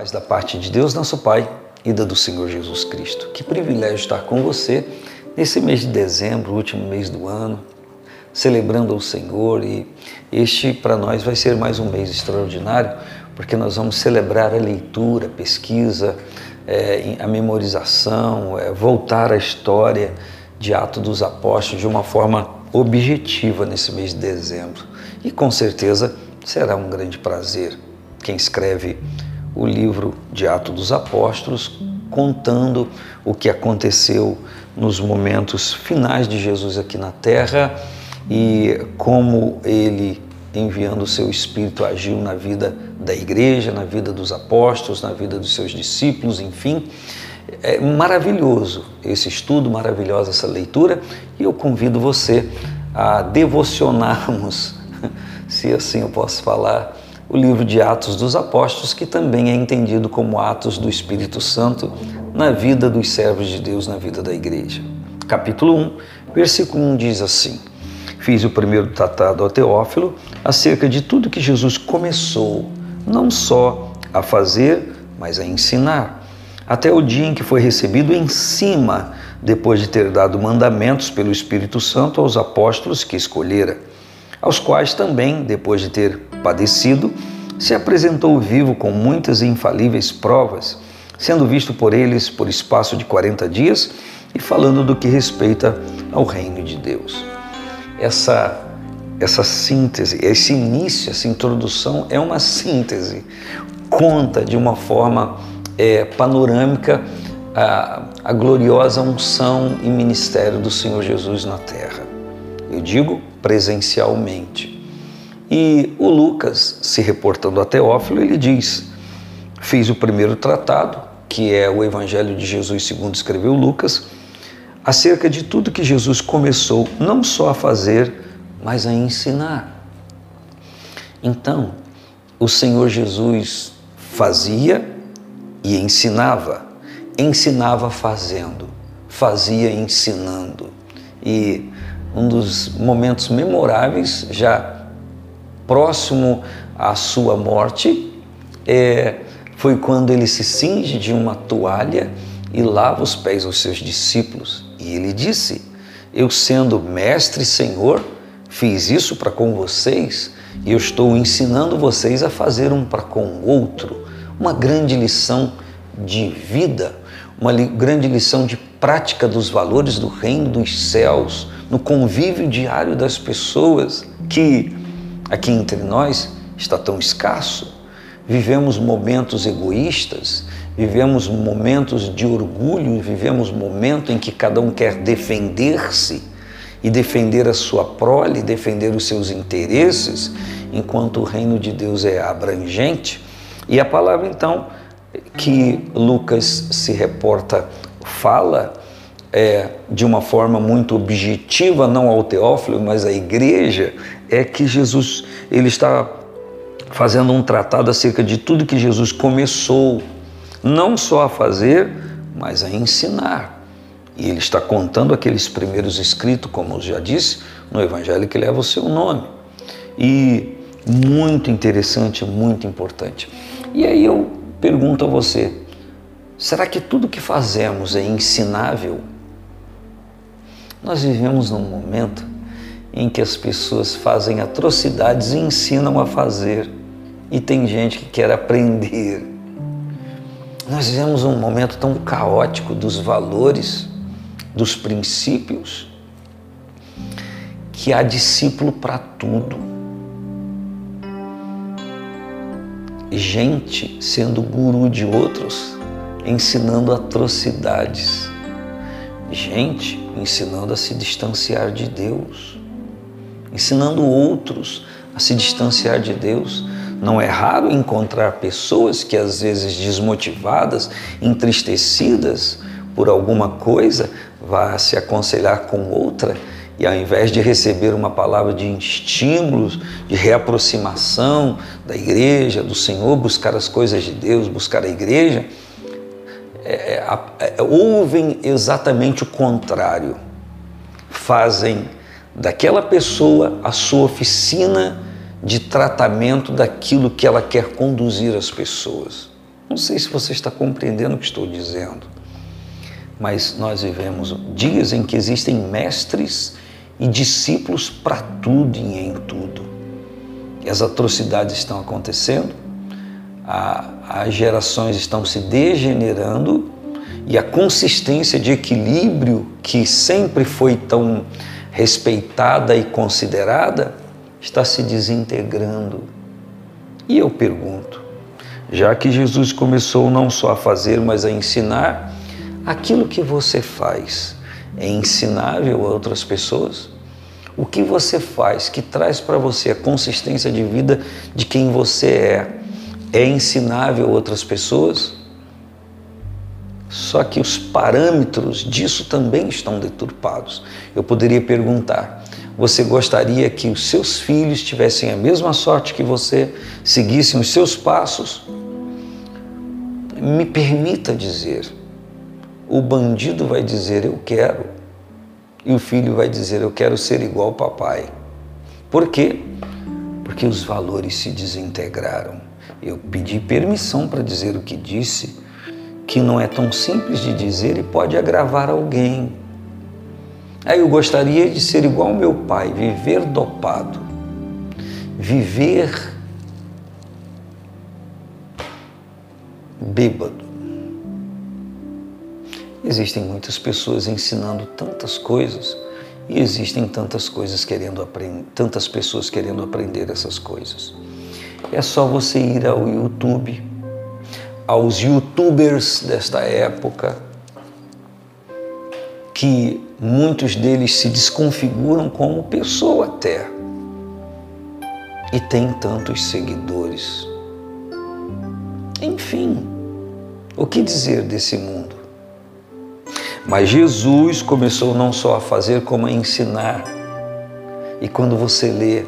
Paz da parte de Deus, nosso Pai, e da do Senhor Jesus Cristo. Que privilégio estar com você nesse mês de dezembro, último mês do ano, celebrando ao Senhor. E este, para nós, vai ser mais um mês extraordinário, porque nós vamos celebrar a leitura, a pesquisa, é, a memorização, é, voltar à história de Atos dos Apóstolos de uma forma objetiva nesse mês de dezembro. E com certeza será um grande prazer quem escreve o livro de Atos dos Apóstolos, contando o que aconteceu nos momentos finais de Jesus aqui na terra e como ele, enviando o seu Espírito, agiu na vida da igreja, na vida dos apóstolos, na vida dos seus discípulos, enfim. É maravilhoso esse estudo, maravilhosa essa leitura e eu convido você a devocionarmos, se assim eu posso falar, o livro de Atos dos Apóstolos, que também é entendido como Atos do Espírito Santo na vida dos servos de Deus, na vida da igreja. Capítulo 1, versículo 1 diz assim: Fiz o primeiro tratado ao Teófilo acerca de tudo que Jesus começou, não só a fazer, mas a ensinar, até o dia em que foi recebido em cima, depois de ter dado mandamentos pelo Espírito Santo aos apóstolos que escolhera aos quais também, depois de ter padecido, se apresentou vivo com muitas e infalíveis provas, sendo visto por eles por espaço de 40 dias e falando do que respeita ao reino de Deus. Essa essa síntese, esse início, essa introdução é uma síntese, conta de uma forma é, panorâmica a, a gloriosa unção e ministério do Senhor Jesus na terra. Eu digo presencialmente. E o Lucas, se reportando a Teófilo, ele diz: Fiz o primeiro tratado, que é o Evangelho de Jesus, segundo escreveu Lucas, acerca de tudo que Jesus começou não só a fazer, mas a ensinar. Então, o Senhor Jesus fazia e ensinava, ensinava fazendo, fazia ensinando. E um dos momentos memoráveis, já próximo à sua morte, é, foi quando ele se cinge de uma toalha e lava os pés aos seus discípulos. E ele disse: Eu, sendo mestre e senhor, fiz isso para com vocês e eu estou ensinando vocês a fazer um para com o outro. Uma grande lição de vida, uma li grande lição de prática dos valores do reino dos céus no convívio diário das pessoas que aqui entre nós está tão escasso. Vivemos momentos egoístas, vivemos momentos de orgulho, vivemos momentos em que cada um quer defender-se e defender a sua prole, defender os seus interesses, enquanto o reino de Deus é abrangente. E a palavra então que Lucas se reporta fala é, de uma forma muito objetiva, não ao Teófilo, mas à igreja, é que Jesus ele está fazendo um tratado acerca de tudo que Jesus começou, não só a fazer, mas a ensinar. E ele está contando aqueles primeiros escritos, como eu já disse, no Evangelho que leva o seu nome. E muito interessante, muito importante. E aí eu pergunto a você: será que tudo que fazemos é ensinável? Nós vivemos num momento em que as pessoas fazem atrocidades e ensinam a fazer, e tem gente que quer aprender. Nós vivemos um momento tão caótico dos valores, dos princípios, que há discípulo para tudo. Gente sendo guru de outros, ensinando atrocidades gente ensinando a se distanciar de Deus, ensinando outros a se distanciar de Deus. Não é raro encontrar pessoas que, às vezes desmotivadas, entristecidas por alguma coisa, vá se aconselhar com outra e, ao invés de receber uma palavra de estímulos, de reaproximação da igreja, do Senhor, buscar as coisas de Deus, buscar a igreja, é, é, é, ouvem exatamente o contrário. Fazem daquela pessoa a sua oficina de tratamento daquilo que ela quer conduzir as pessoas. Não sei se você está compreendendo o que estou dizendo, mas nós vivemos dias em que existem mestres e discípulos para tudo e em tudo. E as atrocidades estão acontecendo, a, as gerações estão se degenerando e a consistência de equilíbrio que sempre foi tão respeitada e considerada está se desintegrando. E eu pergunto, já que Jesus começou não só a fazer, mas a ensinar, aquilo que você faz é ensinável a outras pessoas? O que você faz que traz para você a consistência de vida de quem você é, é ensinável a outras pessoas? Só que os parâmetros disso também estão deturpados. Eu poderia perguntar: você gostaria que os seus filhos tivessem a mesma sorte que você, seguissem os seus passos? Me permita dizer: o bandido vai dizer eu quero, e o filho vai dizer eu quero ser igual ao papai. Por quê? Porque os valores se desintegraram. Eu pedi permissão para dizer o que disse que não é tão simples de dizer e pode agravar alguém. Aí eu gostaria de ser igual ao meu pai, viver dopado, viver bêbado. Existem muitas pessoas ensinando tantas coisas e existem tantas coisas querendo tantas pessoas querendo aprender essas coisas. É só você ir ao YouTube aos youtubers desta época, que muitos deles se desconfiguram como pessoa até e têm tantos seguidores. Enfim, o que dizer desse mundo? Mas Jesus começou não só a fazer, como a ensinar. E quando você lê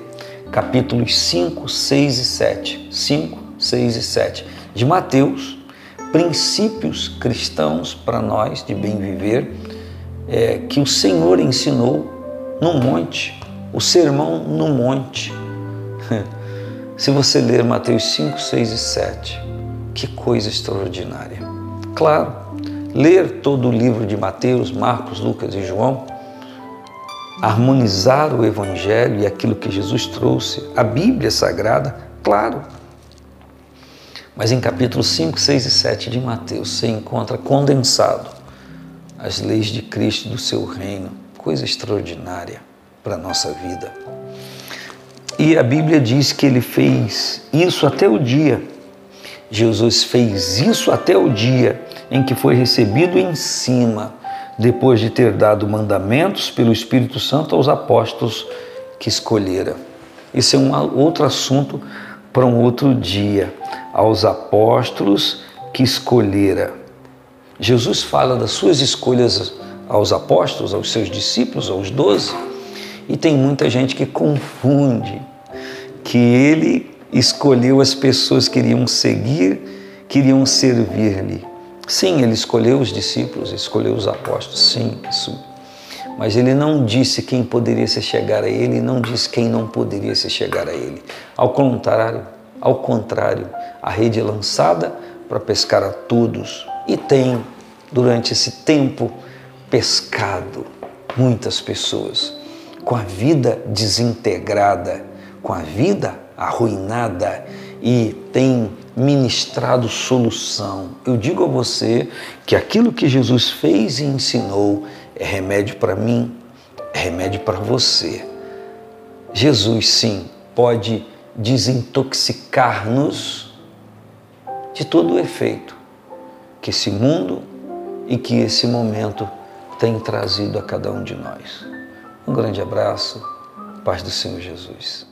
capítulos 5, 6 e 7, 5, 6 e 7, de Mateus, princípios cristãos para nós de bem viver, é, que o Senhor ensinou no monte, o sermão no monte. Se você ler Mateus 5, 6 e 7, que coisa extraordinária. Claro, ler todo o livro de Mateus, Marcos, Lucas e João, harmonizar o Evangelho e aquilo que Jesus trouxe, a Bíblia Sagrada, claro, mas em capítulo 5, 6 e 7 de Mateus você encontra condensado as leis de Cristo do seu reino, coisa extraordinária para a nossa vida. E a Bíblia diz que ele fez isso até o dia. Jesus fez isso até o dia em que foi recebido em cima, depois de ter dado mandamentos pelo Espírito Santo aos apóstolos que escolhera. Isso é um outro assunto para um outro dia aos apóstolos que escolhera. Jesus fala das suas escolhas aos apóstolos, aos seus discípulos, aos doze, e tem muita gente que confunde que ele escolheu as pessoas que iriam seguir, que iriam servir-lhe. Sim, ele escolheu os discípulos, escolheu os apóstolos, sim, isso. Mas ele não disse quem poderia se chegar a ele, não disse quem não poderia se chegar a ele. Ao contrário, ao contrário, a rede é lançada para pescar a todos e tem, durante esse tempo, pescado muitas pessoas com a vida desintegrada, com a vida arruinada e tem ministrado solução. Eu digo a você que aquilo que Jesus fez e ensinou é remédio para mim, é remédio para você. Jesus, sim, pode desintoxicar-nos de todo o efeito que esse mundo e que esse momento tem trazido a cada um de nós. Um grande abraço, paz do Senhor Jesus.